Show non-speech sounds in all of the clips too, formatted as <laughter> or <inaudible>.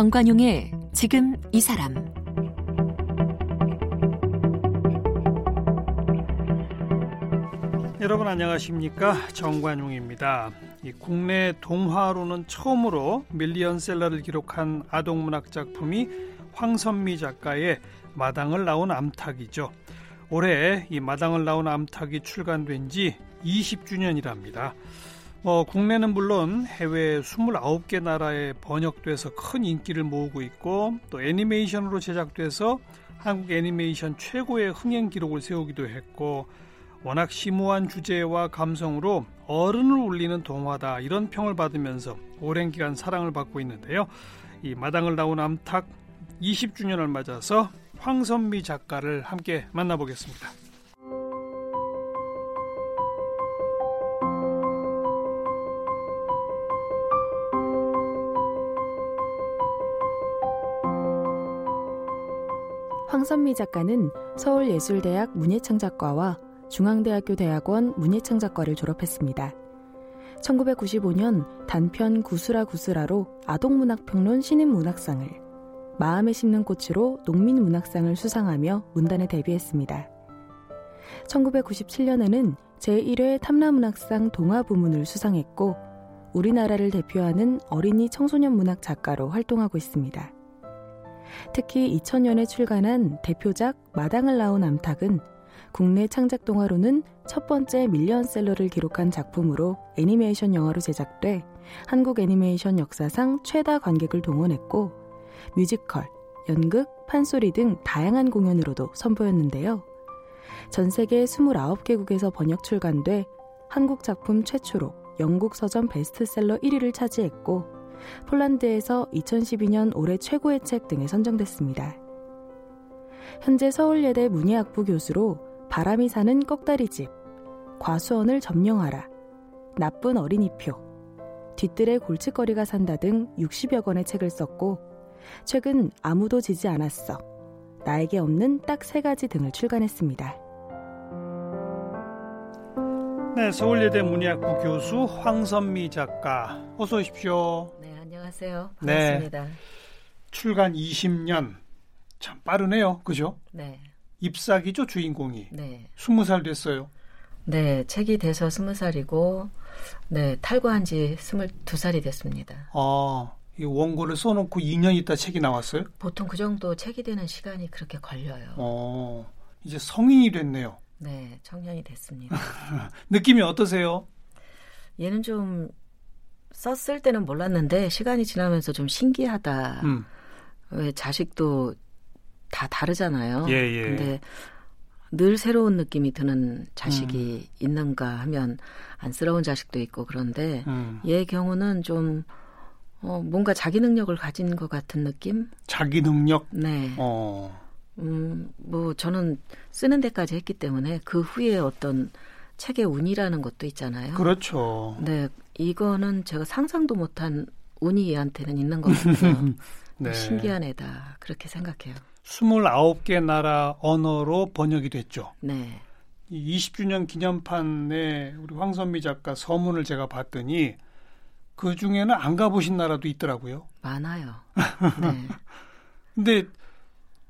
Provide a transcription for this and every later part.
정관용의 지금 이 사람 여러분 안녕하십니까 정관용입니다. 국내 동화로는 처음으로 밀리언셀러를 기록한 아동문학 작품이 황선미 작가의 마당을 나온 암탉이죠. 올해 이 마당을 나온 암탉이 출간된 지 20주년이랍니다. 뭐 국내는 물론 해외 29개 나라에 번역돼서 큰 인기를 모으고 있고 또 애니메이션으로 제작돼서 한국 애니메이션 최고의 흥행 기록을 세우기도 했고 워낙 심오한 주제와 감성으로 어른을 울리는 동화다 이런 평을 받으면서 오랜 기간 사랑을 받고 있는데요. 이 마당을 나온 암탉 20주년을 맞아서 황선미 작가를 함께 만나보겠습니다. 황선미 작가는 서울예술대학 문예창작과와 중앙대학교 대학원 문예창작과를 졸업했습니다. 1995년 단편 구슬아 구슬아로 아동문학평론 신인문학상을, 마음에 심는 꽃으로 농민문학상을 수상하며 문단에 데뷔했습니다. 1997년에는 제1회 탐라문학상 동화부문을 수상했고, 우리나라를 대표하는 어린이 청소년 문학 작가로 활동하고 있습니다. 특히 2000년에 출간한 대표작 마당을 나온 암탉은 국내 창작 동화로는 첫 번째 밀리언셀러를 기록한 작품으로 애니메이션 영화로 제작돼 한국 애니메이션 역사상 최다 관객을 동원했고 뮤지컬, 연극, 판소리 등 다양한 공연으로도 선보였는데요. 전 세계 29개국에서 번역 출간돼 한국 작품 최초로 영국 서점 베스트셀러 1위를 차지했고 폴란드에서 2012년 올해 최고의 책 등에 선정됐습니다. 현재 서울예대 문예학부 교수로 바람이 사는 꺽다리집, 과수원을 점령하라, 나쁜 어린이표, 뒤뜰에 골칫거리가 산다 등 60여 권의 책을 썼고, 최근 아무도 지지 않았어, 나에게 없는 딱 세 가지 등을 출간했습니다. 네, 서울예대 문예학부 교수 황선미 작가, 어서 오십시오. 네, 안녕하세요. 반갑습니다. 네, 출간 20년. 참 빠르네요. 그죠? 네. ip삭이죠 주인공이. 네. 20살 됐어요. 네, 책이 돼서 20살이고 네, 탈구한 지 22살이 됐습니다. 아, 이 원고를 써 놓고 2년 있다 책이 나왔어요? 보통 그 정도 책이 되는 시간이 그렇게 걸려요. 어, 이제 성인이 됐네요. 네, 청년이 됐습니다. <laughs> 느낌이 어떠세요? 얘는 좀 썼을 때는 몰랐는데 시간이 지나면서 좀 신기하다. 음. 왜 자식도 다 다르잖아요. 예, 예. 근데 늘 새로운 느낌이 드는 자식이 음. 있는가 하면 안쓰러운 자식도 있고 그런데 음. 얘 경우는 좀 어, 뭔가 자기 능력을 가진 것 같은 느낌? 자기 능력? 네. 어. 음, 뭐 저는 쓰는 데까지 했기 때문에 그 후에 어떤 책의 운이라는 것도 있잖아요. 그렇죠. 네, 이거는 제가 상상도 못한 운이 얘한테는 있는 것 같아요. <laughs> 네. 신기한 애다 그렇게 생각해요. 29개 나라 언어로 번역이 됐죠. 네. 20주년 기념판에 우리 황선미 작가 서문을 제가 봤더니 그 중에는 안 가보신 나라도 있더라고요. 많아요. <laughs> 네. 근데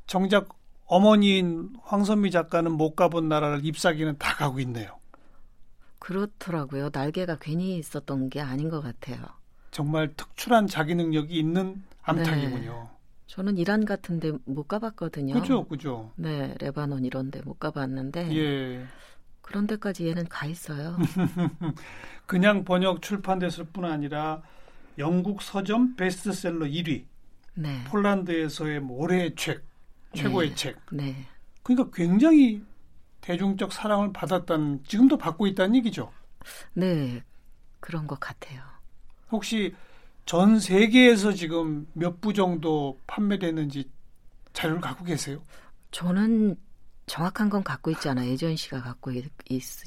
정작 어머니인 황선미 작가는 못 가본 나라를 잎사귀는 다 가고 있네요. 그렇더라고요. 날개가 괜히 있었던 게 아닌 것 같아요. 정말 특출한 자기 능력이 있는 암탉이군요. 네. 저는 이란 같은데 못 가봤거든요. 그죠, 그죠. 네, 레바논 이런데 못 가봤는데. 예. 그런 데까지 얘는 가 있어요. <laughs> 그냥 번역 출판됐을 뿐 아니라 영국 서점 베스트셀러 1위. 네. 폴란드에서의 뭐 올해의 책, 최고의 네. 책. 네. 그러니까 굉장히 대중적 사랑을 받았다는 지금도 받고 있다는 얘기죠. 네, 그런 것 같아요. 혹시 전 세계에서 지금 몇 부 정도 판매되는지 자료를 갖고 계세요? 저는 정확한 건 갖고 있잖아요. 예전 씨가 갖고 있,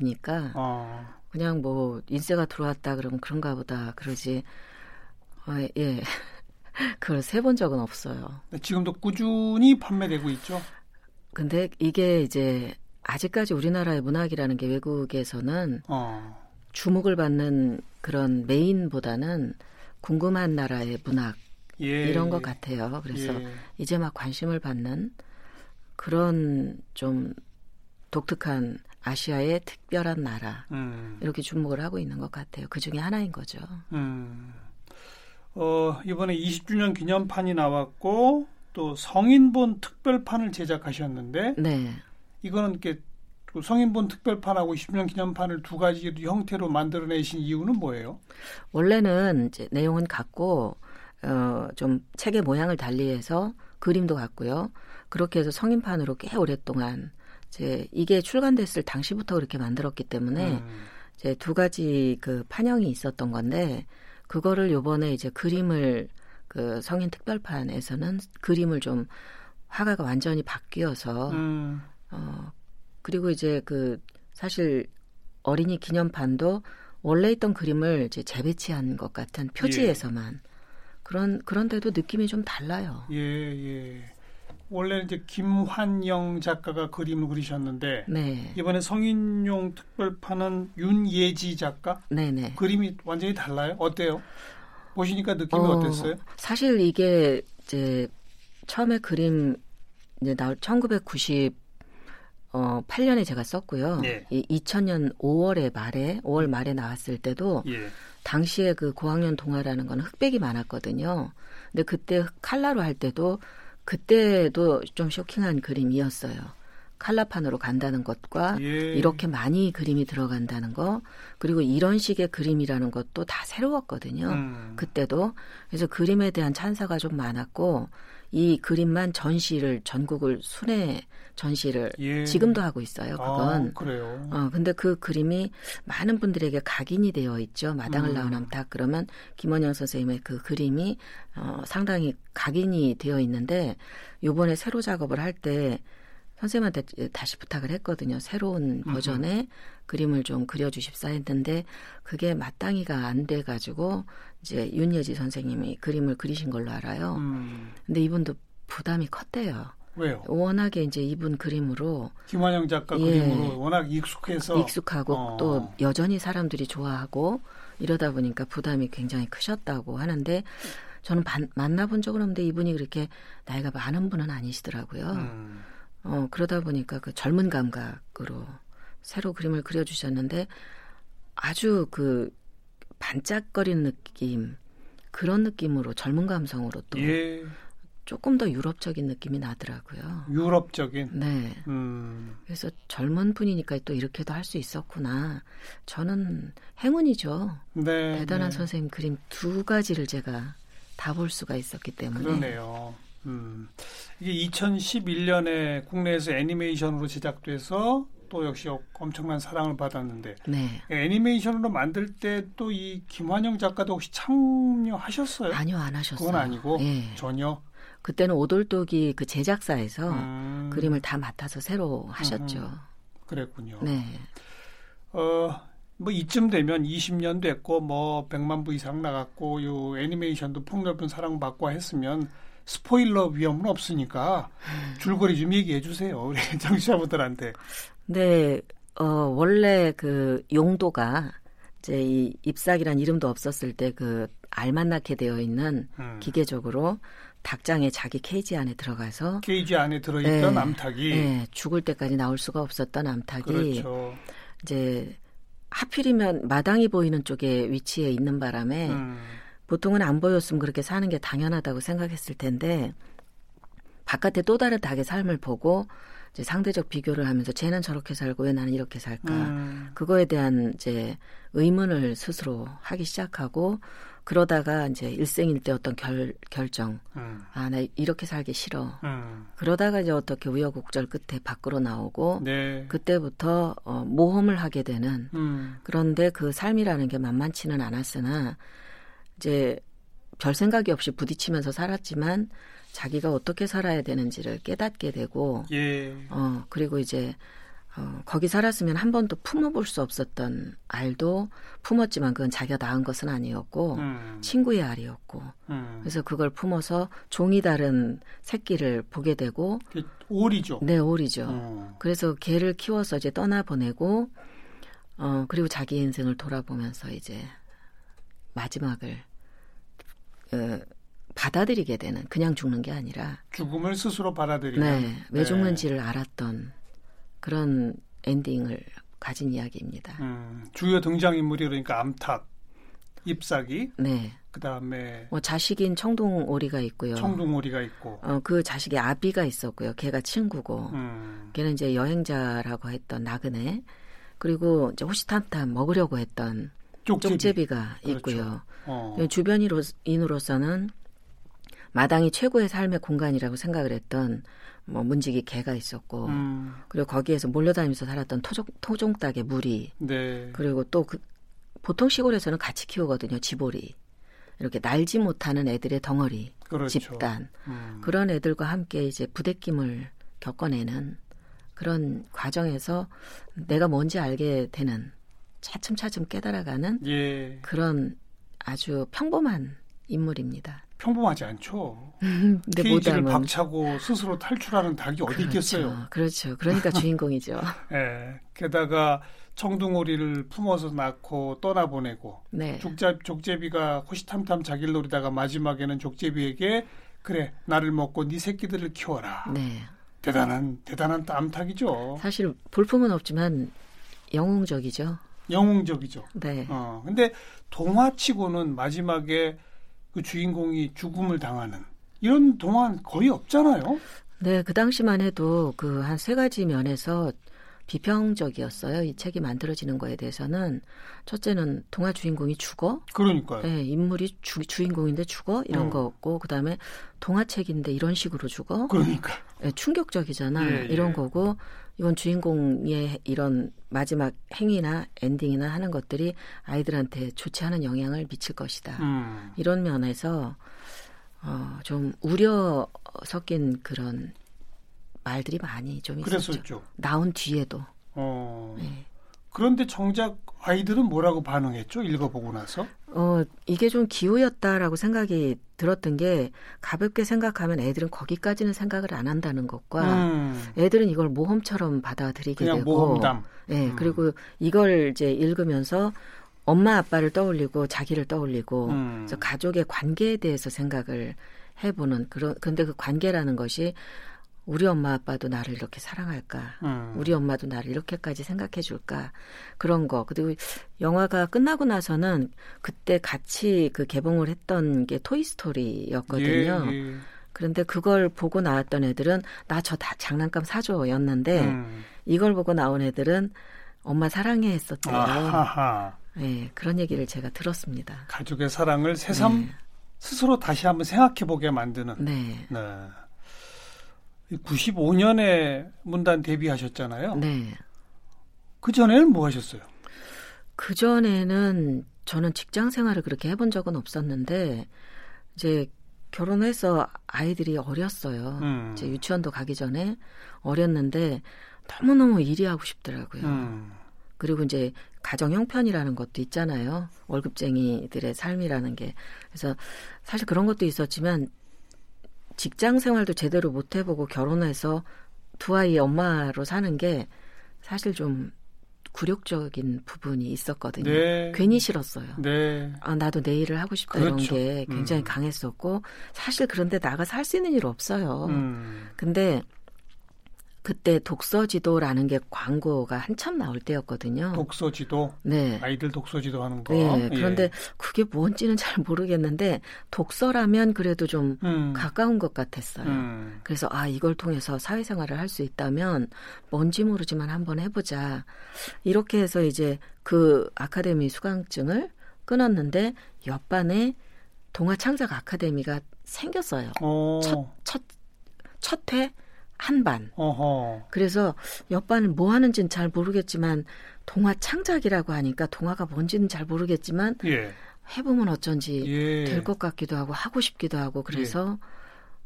으니까 어. 그냥 뭐 인쇄가 들어왔다 그러면 그런가 보다 그러지. 어, 예. <laughs> 그걸 세본 적은 없어요. 지금도 꾸준히 판매되고 있죠. 근데 이게 이제 아직까지 우리나라의 문학이라는 게 외국에서는 어. 주목을 받는 그런 메인보다는 궁금한 나라의 문학 예. 이런 것 같아요. 그래서 예. 이제 막 관심을 받는 그런 좀 독특한 아시아의 특별한 나라 음. 이렇게 주목을 하고 있는 것 같아요. 그 중에 하나인 거죠. 음. 어, 이번에 20주년 기념판이 나왔고 또 성인본 특별판을 제작하셨는데 네. 이거는 이렇게 그 성인본 특별판하고 20주년 기념판을 두 가지 형태로 만들어내신 이유는 뭐예요? 원래는 이제 내용은 같고 어, 좀 책의 모양을 달리해서 그림도 같고요. 그렇게 해서 성인판으로 꽤 오랫동안 이제 이게 출간됐을 당시부터 그렇게 만들었기 때문에 음. 이제 두 가지 그 판형이 있었던 건데 그거를 요번에 이제 그림을 그 성인 특별판에서는 그림을 좀 화가가 완전히 바뀌어서 음. 어 그리고 이제 그 사실 어린이 기념판도 원래 있던 그림을 이제 재배치한 것 같은 표지에서만 예. 그런 그런데도 느낌이 좀 달라요. 예 예. 원래 이제 김환영 작가가 그림을 그리셨는데 네. 이번에 성인용 특별판은 윤예지 작가 네네. 그림이 완전히 달라요. 어때요? 보시니까 느낌이 어, 땠어요 사실 이게 이제 처음에 그림 이제 나올 1990 어, 8년에 제가 썼고요. 예. 이 2000년 5월에 말에 5월 말에 나왔을 때도 예. 당시에 그 고학년 동화라는 건 흑백이 많았거든요. 근데 그때 칼라로 할 때도 그때도 좀 쇼킹한 그림이었어요. 칼라판으로 간다는 것과 예. 이렇게 많이 그림이 들어간다는 거 그리고 이런 식의 그림이라는 것도 다 새로웠거든요. 음. 그때도 그래서 그림에 대한 찬사가 좀 많았고 이 그림만 전시를 전국을 순회 전시를 예. 지금도 하고 있어요. 그건. 아, 그래요. 어 근데 그 그림이 많은 분들에게 각인이 되어 있죠. 마당을 음. 나온 암탉 그러면 김원영 선생님의 그 그림이 어 상당히 각인이 되어 있는데 요번에 새로 작업을 할때 선생님한테 다시 부탁을 했거든요. 새로운 버전의 음. 그림을 좀 그려주십사 했는데 그게 마땅히가 안 돼가지고 이제 윤예지 선생님이 그림을 그리신 걸로 알아요. 음. 근데 이분도 부담이 컸대요. 왜요? 워낙에 이제 이분 그림으로 김환영 작가 예, 그림으로 워낙 익숙해서 익숙하고 어. 또 여전히 사람들이 좋아하고 이러다 보니까 부담이 굉장히 크셨다고 하는데 저는 반, 만나본 적은 없는데 이분이 그렇게 나이가 많은 분은 아니시더라고요. 음. 어 그러다 보니까 그 젊은 감각으로 새로 그림을 그려주셨는데 아주 그 반짝거리는 느낌 그런 느낌으로 젊은 감성으로 또 예. 조금 더 유럽적인 느낌이 나더라고요. 유럽적인. 네. 음. 그래서 젊은 분이니까 또 이렇게도 할 수 있었구나. 저는 행운이죠. 네. 대단한 네. 선생님 그림 두 가지를 제가 다 볼 수가 있었기 때문에. 그러네요. 음. 이게 2011년에 국내에서 애니메이션으로 제작돼서 또 역시 엄청난 사랑을 받았는데 네. 애니메이션으로 만들 때 또 이 김환영 작가도 혹시 참여하셨어요? 아니요, 안 하셨어요. 그건 아니고 네. 전혀. 그때는 오돌독이 그 제작사에서 음. 그림을 다 맡아서 새로 하셨죠. 음. 그랬군요. 네. 어, 뭐 이쯤 되면 20년 됐고 뭐 100만 부 이상 나갔고 요 애니메이션도 폭넓은 사랑받고 했으면 스포일러 위험은 없으니까 줄거리 좀 얘기해 주세요. 우리 <laughs> 청취자분들한테. 네, 어, 원래 그 용도가 이제 이 잎사귀란 이름도 없었을 때 그 알만나게 되어 있는 음. 기계적으로 닭장에 자기 케이지 안에 들어가서 케이지 안에 들어있던 네, 암탉이 네, 죽을 때까지 나올 수가 없었던 암탉이 그렇죠. 이제 하필이면 마당이 보이는 쪽에 위치해 있는 바람에 음. 보통은 안 보였으면 그렇게 사는 게 당연하다고 생각했을 텐데 바깥에 또 다른 닭의 삶을 보고 이제 상대적 비교를 하면서 쟤는 저렇게 살고 왜 나는 이렇게 살까 음. 그거에 대한 이제 의문을 스스로 하기 시작하고 그러다가 이제 일생일대 어떤 결, 결정. 음. 아, 나 이렇게 살기 싫어. 음. 그러다가 이제 어떻게 우여곡절 끝에 밖으로 나오고 네. 그때부터 어, 모험을 하게 되는 음. 그런데 그 삶이라는 게 만만치는 않았으나 이제 별 생각이 없이 부딪히면서 살았지만 자기가 어떻게 살아야 되는지를 깨닫게 되고 예. 어 그리고 이제 어, 거기 살았으면 한 번도 품어볼 수 없었던 알도 품었지만 그건 자기가 낳은 것은 아니었고 음. 친구의 알이었고 음. 그래서 그걸 품어서 종이 다른 새끼를 보게 되고 오리죠. 네, 오리죠. 음. 그래서 개를 키워서 이제 떠나 보내고 어 그리고 자기 인생을 돌아보면서 이제 마지막을 어, 받아들이게 되는 그냥 죽는 게 아니라 죽음을 스스로 받아들이는 네, 왜 네. 죽는지를 알았던 그런 엔딩을 가진 이야기입니다. 음, 주요 등장 인물이 그러니까 암탉, 잎사귀, 네. 그다음에 뭐 자식인 청둥오리가 있고요. 청둥오리가 있고. 어, 그 자식의 아비가 있었고요. 걔가 친구고. 음. 걔는 이제 여행자라고 했던 나그네. 그리고 이제 호시탐탐 먹으려고 했던 쪽제비. 쪽제비 가 그렇죠. 있고요. 어. 주변인으로서는 마당이 최고의 삶의 공간이라고 생각을 했던 뭐 문지기 개가 있었고 음. 그리고 거기에서 몰려다니면서 살았던 토종 토종닭의 무리 네. 그리고 또 그 보통 시골에서는 같이 키우거든요 지보리 이렇게 날지 못하는 애들의 덩어리 그렇죠. 집단 음. 그런 애들과 함께 이제 부대낌을 겪어내는 그런 과정에서 내가 뭔지 알게 되는 차츰차츰 깨달아가는 예. 그런 아주 평범한 인물입니다. 평범하지 않죠. <laughs> 근데 케이지를 박차고 스스로 탈출하는 닭이 어디 그렇죠. 있겠어요. 그렇죠. 그러니까 <laughs> 주인공이죠. 예. 게다가 청둥오리를 품어서 낳고 떠나보내고 네. 족자, 족제비가 호시탐탐 자기를 노리다가 마지막에는 족제비에게 그래 나를 먹고 네 새끼들을 키워라. 네. 대단한 대단한 땀탁이죠. 사실 볼품은 없지만 영웅적이죠. 영웅적이죠. 네. 어 근데 동화치고는 마지막에 그 주인공이 죽음을 당하는 이런 동화는 거의 없잖아요. 네, 그 당시만 해도 그 한 세 가지 면에서 비평적이었어요. 이 책이 만들어지는 거에 대해서는 첫째는 동화 주인공이 죽어. 그러니까요. 네, 인물이 주, 주인공인데 죽어 이런 어. 거고 그다음에 동화 책인데 이런 식으로 죽어. 그러니까. 네, 충격적이잖아. 예, 이런 예. 거고 이건 주인공의 이런 마지막 행위나 엔딩이나 하는 것들이 아이들한테 좋지 않은 영향을 미칠 것이다. 음. 이런 면에서 어, 좀 우려 섞인 그런 말들이 많이 좀 있었죠. 그랬었죠. 나온 뒤에도. 어. 네. 그런데 정작 아이들은 뭐라고 반응했죠? 읽어보고 나서? 어, 이게 좀 기우였다라고 생각이 들었던 게 가볍게 생각하면 애들은 거기까지는 생각을 안 한다는 것과 음. 애들은 이걸 모험처럼 받아들이게 되고 모험담. 네, 음. 그리고 이걸 이제 읽으면서 엄마 아빠를 떠올리고 자기를 떠올리고 음. 그래서 가족의 관계에 대해서 생각을 해보는 그런 근데 그 관계라는 것이 우리 엄마 아빠도 나를 이렇게 사랑할까? 음. 우리 엄마도 나를 이렇게까지 생각해 줄까? 그런 거. 그리고 영화가 끝나고 나서는 그때 같이 그 개봉을 했던 게 토이 스토리였거든요. 예, 예. 그런데 그걸 보고 나왔던 애들은 나 저 다 장난감 사줘였는데 음. 이걸 보고 나온 애들은 엄마 사랑해 했었대요. 아하하. 네, 그런 얘기를 제가 들었습니다. 가족의 사랑을 새삼 네. 스스로 다시 한번 생각해 보게 만드는. 네. 네. 95년에 문단 데뷔하셨잖아요. 네. 그 전에는 뭐 하셨어요? 그 전에는 저는 직장 생활을 그렇게 해본 적은 없었는데 이제 결혼해서 아이들이 어렸어요. 음. 이제 유치원도 가기 전에 어렸는데 너무 너무 일이 하고 싶더라고요. 음. 그리고 이제 가정 형편이라는 것도 있잖아요. 월급쟁이들의 삶이라는 게. 그래서 사실 그런 것도 있었지만 직장 생활도 제대로 못 해보고 결혼해서 두 아이의 엄마로 사는 게 사실 좀 굴욕적인 부분이 있었거든요. 네. 괜히 싫었어요. 네. 아, 나도 내 일을 하고 싶다 그렇죠. 이런 게 굉장히 음. 강했었고 사실 그런데 나가서 할수 있는 일 없어요. 음. 근데 그때 독서지도라는 게 광고가 한참 나올 때였거든요. 독서지도? 네. 아이들 독서지도 하는 거? 네. 그런데 예. 그게 뭔지는 잘 모르겠는데, 독서라면 그래도 좀 음. 가까운 것 같았어요. 음. 그래서, 아, 이걸 통해서 사회생활을 할 수 있다면, 뭔지 모르지만 한번 해보자. 이렇게 해서 이제 그 아카데미 수강증을 끊었는데, 옆반에 동아창작 아카데미가 생겼어요. 오. 첫, 첫, 첫 회? 한반. 어허. 그래서 옆반은 뭐 하는지는 잘 모르겠지만 동화 창작이라고 하니까 동화가 뭔지는 잘 모르겠지만 예. 해보면 어쩐지 예. 될것 같기도 하고 하고 싶기도 하고 그래서 예.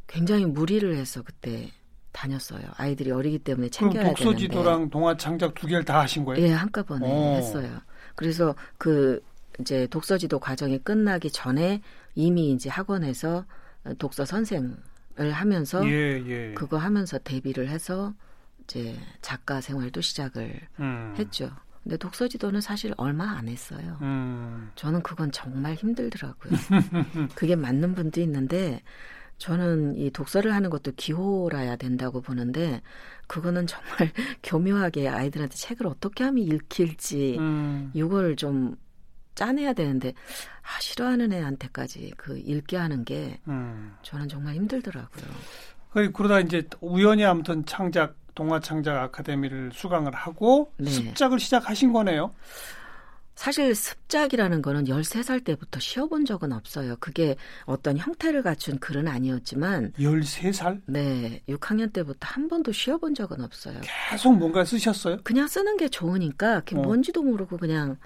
굉장히 무리를 해서 그때 다녔어요. 아이들이 어리기 때문에 챙겨야 그럼 독서지도랑 되는데. 동화 창작 두 개를 다 하신 거예요? 예, 한꺼번에 오. 했어요. 그래서 그 이제 독서지도 과정이 끝나기 전에 이미 이제 학원에서 독서 선생 을 하면서 예, 예. 그거 하면서 데뷔를 해서 이제 작가 생활도 시작을 음. 했죠. 근데 독서 지도는 사실 얼마 안 했어요. 음. 저는 그건 정말 힘들더라고요. <laughs> 그게 맞는 분도 있는데 저는 이 독서를 하는 것도 기호라야 된다고 보는데 그거는 정말 <laughs> 교묘하게 아이들한테 책을 어떻게 하면 읽힐지 음. 이걸 좀 짜내야 되는데 아 싫어하는 애한테까지 그 읽게 하는 게 음. 저는 정말 힘들더라고요. 그러다 이제 우연히 아무튼 창작 동화 창작 아카데미를 수강을 하고 네. 습작을 시작하신 거네요. 사실 습작이라는 거는 13살 때부터 쉬어본 적은 없어요. 그게 어떤 형태를 갖춘 글은 아니었지만 13살? 네. 6학년 때부터 한 번도 쉬어본 적은 없어요. 계속 뭔가 쓰셨어요? 그냥 쓰는 게 좋으니까 어. 뭔지도 모르고 그냥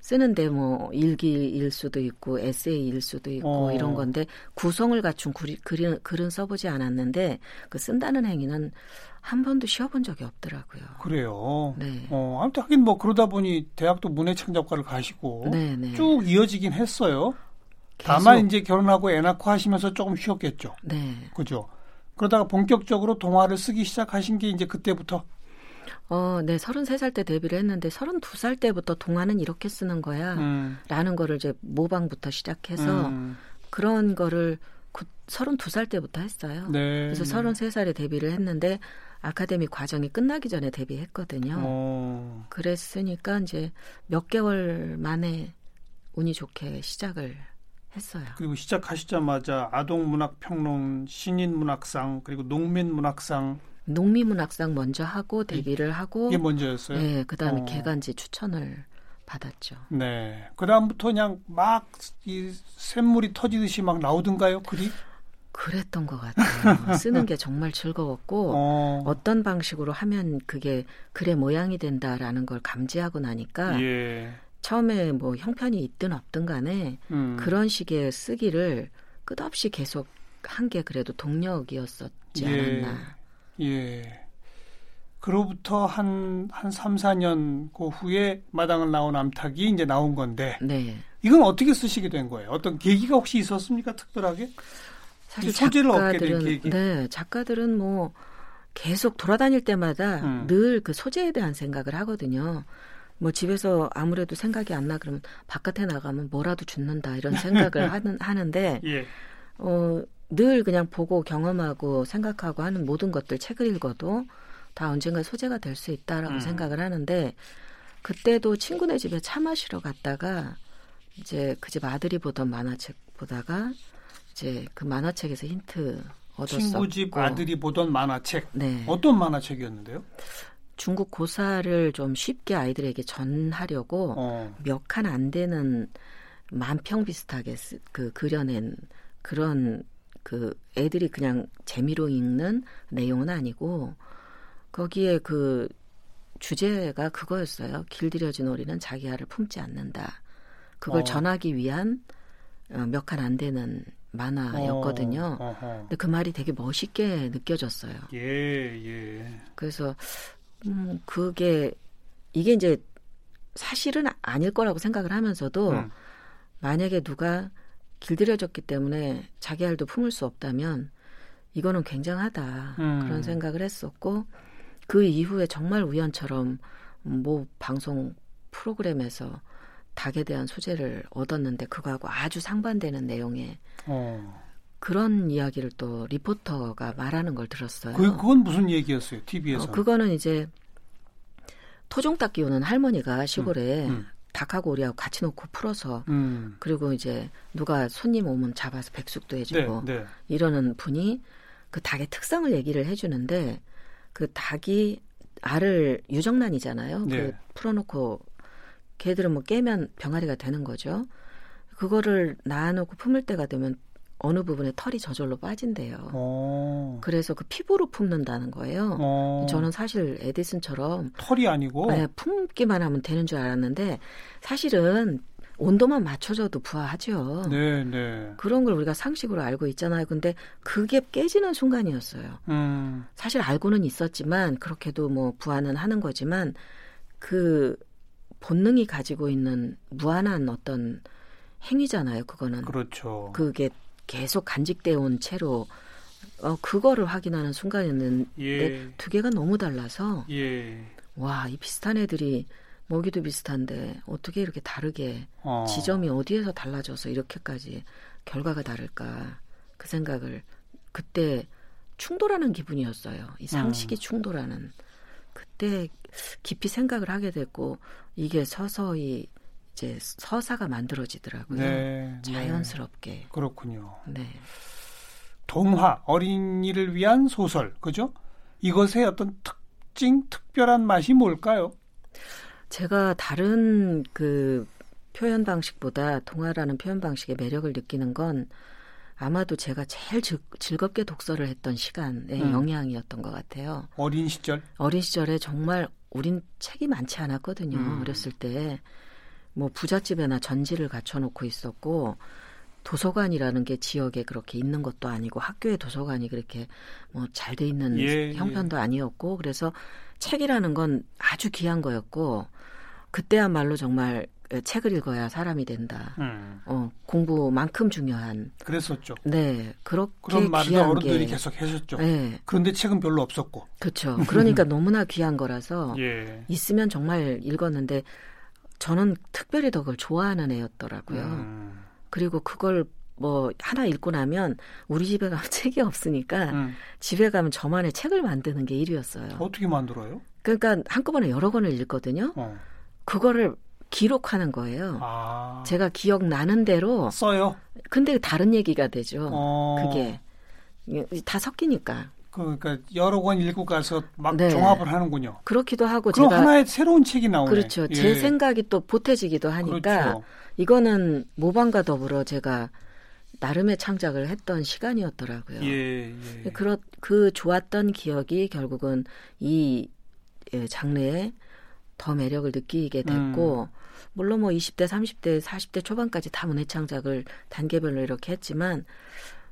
쓰는데 뭐 일기일 수도 있고 에세이일 수도 있고 어. 이런 건데 구성을 갖춘 글이, 글은, 글은 써보지 않았는데 그 쓴다는 행위는 한 번도 쉬어본 적이 없더라고요. 그래요. 네. 어, 아무튼 하긴 뭐 그러다 보니 대학도 문해창작과를 가시고 네네. 네. 쭉 이어지긴 했어요. 계속. 다만 이제 결혼하고 애 낳고 하시면서 조금 쉬었겠죠. 네. 그죠. 그러다가 본격적으로 동화를 쓰기 시작하신 게 이제 그때부터 어, 네, 33살 때 데뷔를 했는데 32살 때부터 동화는 이렇게 쓰는 거야. 음. 라는 거를 이제 모방부터 시작해서 음. 그런 거를 32살 때부터 했어요. 네. 그래서 33살에 데뷔를 했는데 아카데미 과정이 끝나기 전에 데뷔했거든요. 오. 어. 그랬으니까 이제 몇 개월 만에 운이 좋게 시작을 했어요. 그리고 시작하시자마자 아동문학평론, 신인문학상, 그리고 농민문학상 농미문학상 먼저 하고 데뷔를 하고 이게 먼저였어요. 네, 그다음에 어. 개간지 추천을 받았죠. 네. 그다음부터 그냥 막 이 샘물이 터지듯이 막 나오던가요, 글이? 그랬던 것 같아요. <laughs> 쓰는 게 정말 즐거웠고 어. 떤 방식으로 하면 그게 글의 모양이 된다라는 걸 감지하고 나니까 예. 처음에 뭐 형편이 있든 없든 간에 음. 그런 식의 쓰기를 끝없이 계속 한 게 그래도 동력이었었지 예. 않았나. 예. 그로부터 한, 한 3, 4년 그 후에 마당을 나온 암탉이 이제 나온 건데. 네. 이건 어떻게 쓰시게 된 거예요? 어떤 계기가 혹시 있었습니까? 특별하게? 사실 소재를 얻게 된 계기. 네, 작가들은 뭐 계속 돌아다닐 때마다 음. 늘그 소재에 대한 생각을 하거든요. 뭐 집에서 아무래도 생각이 안 나 그러면 바깥에 나가면 뭐라도 죽는다 이런 생각을 <laughs> 하는 하는데 예. 어 늘 그냥 보고 경험하고 생각하고 하는 모든 것들 책을 읽어도 다 언젠가 소재가 될 수 있다라고 음. 생각을 하는데 그때도 친구네 집에 차 마시러 갔다가 이제 그 집 아들이 보던 만화책 보다가 이제 그 만화책에서 힌트 얻었었고 친구 집 아들이 보던 만화책 네. 어떤 만화책이었는데요? 중국 고사를 좀 쉽게 아이들에게 전하려고 어. 몇칸 안 되는 만평 비슷하게 그 그려낸 그런 그 애들이 그냥 재미로 읽는 내용은 아니고 거기에 그 주제가 그거였어요. 길들여진 오리는 자기 알을 품지 않는다. 그걸 어. 전하기 위한 어, 몇칸 안 되는 만화였거든요. 어. 근데 그 말이 되게 멋있게 느껴졌어요. 예, 예. 그래서 음, 그게 이게 이제 사실은 아닐 거라고 생각을 하면서도 음. 만약에 누가 길들여졌기 때문에 자기 알도 품을 수 없다면 이거는 굉장하다 음. 그런 생각을 했었고 그 이후에 정말 우연처럼 뭐 방송 프로그램에서 닭에 대한 소재를 얻었는데 그거하고 아주 상반되는 내용의 어. 그런 이야기를 또 리포터가 말하는 걸 들었어요. 그, 그건 무슨 얘기였어요? TV에서? 어, 그거는 이제 토종 닭 키우는 할머니가 시골에 음, 음. 닭하고 오리하고 같이 놓고 풀어서 음. 그리고 이제 누가 손님 오면 잡아서 백숙도 해주고 네, 네. 이러는 분이 그 닭의 특성을 얘기를 해주는데 그 닭이 알을 유정란이잖아요. 네. 그 풀어놓고 걔들은 뭐 깨면 병아리가 되는 거죠. 그거를 낳아놓고 품을 때가 되면 어느 부분에 털이 저절로 빠진대요. 오. 어. 그래서 그 피부로 품는다는 거예요. 오. 어. 저는 사실 에디슨처럼 털이 아니고 네, 품기만 하면 되는 줄 알았는데 사실은 온도만 맞춰줘도 부화하죠. 네, 네. 그런 걸 우리가 상식으로 알고 있잖아요. 근데 그게 깨지는 순간이었어요. 음. 사실 알고는 있었지만 그렇게도 뭐 부화는 하는 거지만 그 본능이 가지고 있는 무한한 어떤 행위잖아요. 그거는. 그렇죠. 그게 계속 간직되어 온 채로 어, 그거를 확인하는 순간이었는데 예. 두 개가 너무 달라서 예. 와, 이 비슷한 애들이 먹이도 비슷한데 어떻게 이렇게 다르게 어. 지점이 어디에서 달라져서 이렇게까지 결과가 다를까 그 생각을 그때 충돌하는 기분이었어요. 이 상식이 음. 충돌하는 그때 깊이 생각을 하게 됐고 이게 서서히 이제 서사가 만들어지더라고요. 네, 네. 자연스럽게. 네. 그렇군요. 네. 동화 어린이를 위한 소설 그죠? 이것의 어떤 특징 특별한 맛이 뭘까요? 제가 다른 그 표현 방식보다 동화라는 표현 방식의 매력을 느끼는 건 아마도 제가 제일 즐, 즐겁게 독서를 했던 시간의 음. 영향이었던 것 같아요. 어린 시절? 어린 시절에 정말 우린 책이 많지 않았거든요. 음. 어렸을 때. 뭐 부잣집에나 전지를 갖춰놓고 있었고 도서관이라는 게 지역에 그렇게 있는 것도 아니고 학교에 도서관이 그렇게 뭐 잘 돼 있는 예, 예. 형편도 예. 아니었고 그래서 책이라는 건 아주 귀한 거였고 그때야말로 정말 책을 읽어야 사람이 된다. 음. 어, 공부만큼 중요한. 그랬었죠. 네, 그렇게 그런 말을 어른들이 게. 계속 하셨죠. 네. 그런데 책은 별로 없었고. 그렇죠. 그러니까 <laughs> 너무나 귀한 거라서 예. 있으면 정말 읽었는데 저는 특별히 더 그걸 좋아하는 애였더라고요. 음. 그리고 그걸 뭐 하나 읽고 나면 우리 집에 가면 <laughs> 책이 없으니까 음. 집에 가면 저만의 책을 만드는 게 일이었어요. 어떻게 만들어요? 그러니까 한꺼번에 여러 권을 읽거든요. 어. 그거를 기록하는 거예요. 아. 제가 기억 나는 대로 써요. 근데 다른 얘기가 되죠. 어. 그게 다 섞이니까. 그러니까 여러 권 읽고 가서 막 네. 종합을 하는군요. 그렇기도 하고 그럼 제가 하나의 새로운 책이 나오네. 그렇죠. 예. 제 생각이 또 보태지기도 하니까 그렇죠. 이거는 모방과 더불어 제가 나름의 창작을 했던 시간이었더라고요. 예, 예. 그렇 그 좋았던 기억이 결국은 이 예, 장르에 더 매력을 느끼게 됐고 음. 물론 뭐 20대, 30대, 40대 초반까지 다 문예 창작을 단계별로 이렇게 했지만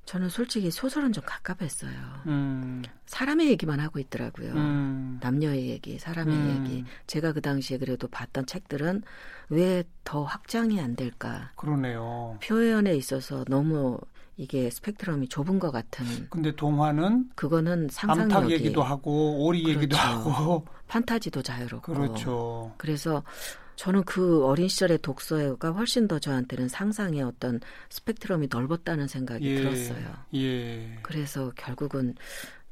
저는 솔직히 소설은 좀 갑갑했어요. 음. 사람의 얘기만 하고 있더라고요. 음. 남녀의 얘기, 사람의 음. 얘기. 제가 그 당시에 그래도 봤던 책들은 왜 더 확장이 안 될까? 그러네요. 표현에 있어서 너무 이게 스펙트럼이 좁은 것 같은. 근데 동화는 그거는 상상력이 암탉 얘기도 하고 오리 그렇죠. 얘기도 하고 판타지도 자유롭고. 그렇죠. 그래서 저는 그 어린 시절의 독서가 훨씬 더 저한테는 상상의 어떤 스펙트럼이 넓었다는 생각이 예, 들었어요. 예. 그래서 결국은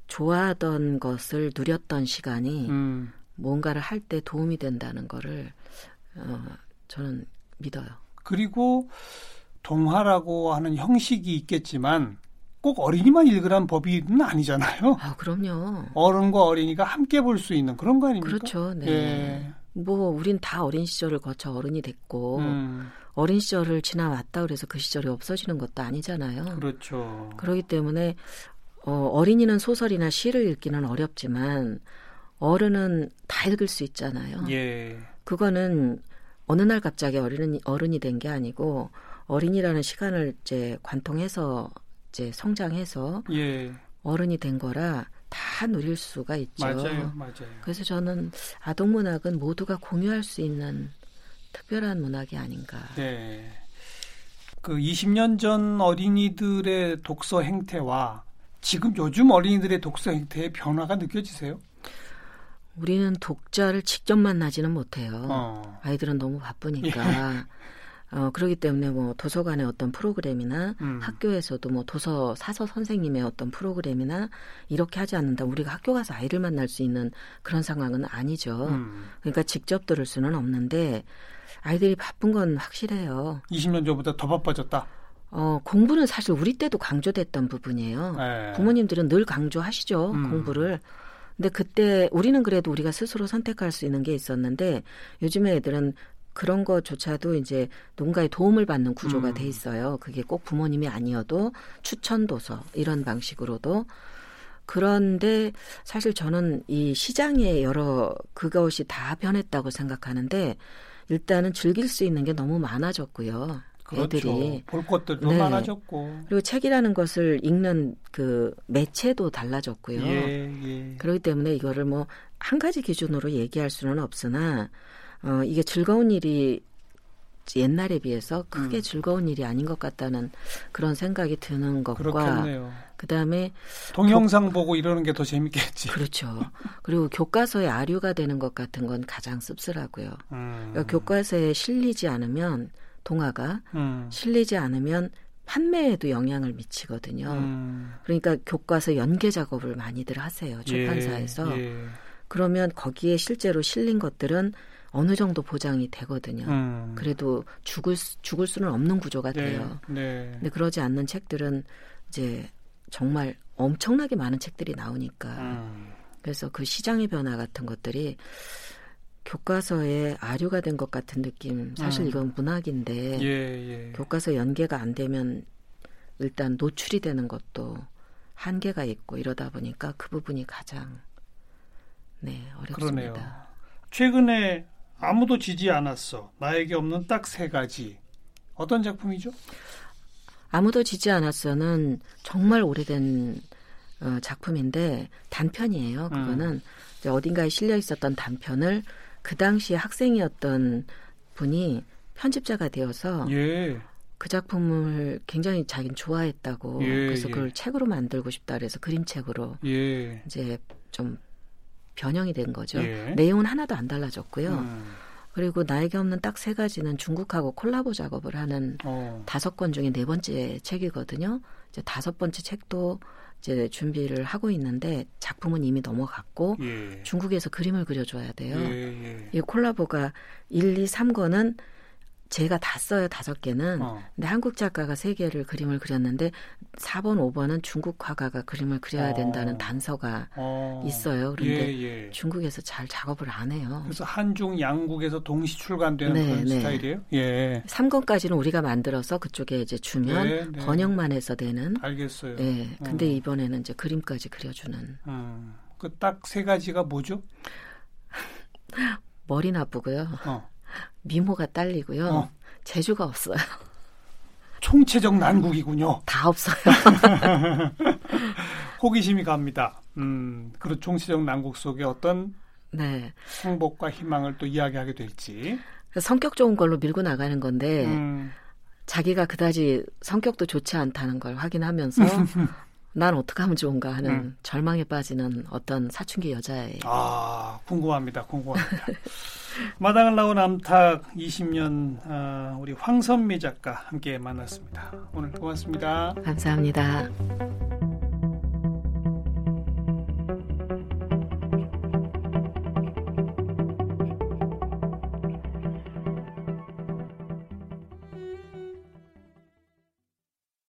좋아하던 것을 누렸던 시간이 음. 뭔가를 할 때 도움이 된다는 거를 어, 저는 믿어요. 그리고 동화라고 하는 형식이 있겠지만 꼭 어린이만 읽으란 법이는 아니잖아요. 아, 그럼요. 어른과 어린이가 함께 볼 수 있는 그런 거 아닙니까? 그렇죠. 네. 예. 뭐 우린 다 어린 시절을 거쳐 어른이 됐고 음. 어린 시절을 지나왔다 그래서 그 시절이 없어지는 것도 아니잖아요. 그렇죠. 그렇기 때문에 어, 어린이는 소설이나 시를 읽기는 어렵지만 어른은 다 읽을 수 있잖아요. 예. 그거는 어느 날 갑자기 어른이 어른이 된 게 아니고 어린이라는 시간을 이제 관통해서 이제 성장해서 예. 어른이 된 거라 다 누릴 수가 있죠. 맞아요, 맞아요. 그래서 저는 아동 문학은 모두가 공유할 수 있는 특별한 문학이 아닌가. 네. 그 20년 전 어린이들의 독서 행태와 지금 요즘 어린이들의 독서 행태의 변화가 느껴지세요? 우리는 독자를 직접 만나지는 못해요. 어. 아이들은 너무 바쁘니까. <laughs> 예. 어, 그러기 때문에 뭐 도서관의 어떤 프로그램이나 음. 학교에서도 뭐 도서 사서 선생님의 어떤 프로그램이나 이렇게 하지 않는다. 우리가 학교 가서 아이를 만날 수 있는 그런 상황은 아니죠. 음. 그러니까 직접 들을 수는 없는데 아이들이 바쁜 건 확실해요. 20년 전보다 더 바빠졌다. 어, 공부는 사실 우리 때도 강조됐던 부분이에요. 네. 부모님들은 늘 강조하시죠. 음. 공부를. 근데 그때 우리는 그래도 우리가 스스로 선택할 수 있는 게 있었는데 요즘에 애들은 그런 것조차도 이제 누군가의 도움을 받는 구조가 음. 돼 있어요. 그게 꼭 부모님이 아니어도 추천 도서 이런 방식으로도 그런데 사실 저는 이 시장에 여러 그것이 다 변했다고 생각하는데 일단은 즐길 수 있는 게 너무 많아졌고요. 그렇죠. 애들이 볼 것들도 네. 많아졌고 그리고 책이라는 것을 읽는 그 매체도 달라졌고요. 예, 예. 그렇기 때문에 이거를 뭐 한 가지 기준으로 얘기할 수는 없으나 어, 이게 즐거운 일이 옛날에 비해서 크게 음. 즐거운 일이 아닌 것 같다는 그런 생각이 드는 것과 그렇겠네요. 그다음에 동영상 교... 보고 이러는 게 더 재밌겠지. 그렇죠. 그리고 교과서에 아류가 되는 것 같은 건 가장 씁쓸하고요. 음. 그러니까 교과서에 실리지 않으면 동화가 음. 실리지 않으면 판매에도 영향을 미치거든요. 음. 그러니까 교과서 연계 작업을 많이들 하세요. 예, 출판사에서. 예, 예. 그러면 거기에 실제로 실린 것들은 어느 정도 보장이 되거든요. 음. 그래도 죽을 죽을 수는 없는 구조가 네, 돼요. 네. 근데 그러지 않는 책들은 이제 정말 엄청나게 많은 책들이 나오니까 음. 그래서 그 시장의 변화 같은 것들이 교과서에 아류가 된 것 같은 느낌. 사실 음. 이건 문학인데 예, 예. 교과서 연계가 안 되면 일단 노출이 되는 것도 한계가 있고 이러다 보니까 그 부분이 가장 네 어렵습니다. 그러네요. 최근에 아무도 지지 않았어. 나에게 없는 딱 세 가지. 어떤 작품이죠? 아무도 지지 않았어는 정말 오래된 어, 작품인데 단편이에요. 그거는 음. 어딘가에 실려 있었던 단편을 그 당시에 학생이었던 분이 편집자가 되어서 예. 그 작품을 굉장히 자기는 좋아했다고 예, 그래서 예. 그걸 책으로 만들고 싶다 그래서 그림책으로 예. 이제 좀 변형이 된 거죠. 예. 내용은 하나도 안 달라졌고요. 음. 그리고 나에게 없는 딱 세 가지는 중국하고 콜라보 작업을 하는 어. 다섯 권 중에 네 번째 책이거든요. 이제 다섯 번째 책도 이제 준비를 하고 있는데 작품은 이미 넘어갔고 예. 중국에서 그림을 그려줘야 돼요. 예, 예. 이 콜라보가 1, 2, 3권은 제가 다 써요 다섯 개는. 어. 근데 한국 작가가 세 개를 그림을 그렸는데 4번, 5번은 중국 화가가 그림을 그려야 어. 된다는 단서가 어. 있어요. 그런데 예, 예. 중국에서 잘 작업을 안 해요. 그래서 한중 양국에서 동시 출간되는 네, 그런 네. 스타일이에요. 예. 3권까지는 우리가 만들어서 그쪽에 이제 주면 네, 네. 번역만 해서 되는. 알겠어요. 네. 근데 음. 이번에는 이제 그림까지 그려주는. 음. 그딱 세 가지가 뭐죠? <laughs> 머리 나쁘고요. 어. 미모가 딸리고요. 어. 재주가 없어요. 총체적 난국이군요. 다 없어요. <laughs> 호기심이 갑니다. 음, 그런 총체적 난국 속에 어떤 네. 행복과 희망을 또 이야기하게 될지. 성격 좋은 걸로 밀고 나가는 건데 음. 자기가 그다지 성격도 좋지 않다는 걸 확인하면서 <laughs> 난 어떻게 하면 좋은가 하는 음. 절망에 빠지는 어떤 사춘기 여자의 아 궁금합니다 궁금합니다 <laughs> 마당을 나온 암탉 20년 어, 우리 황선미 작가 함께 만났습니다 오늘 고맙습니다 감사합니다.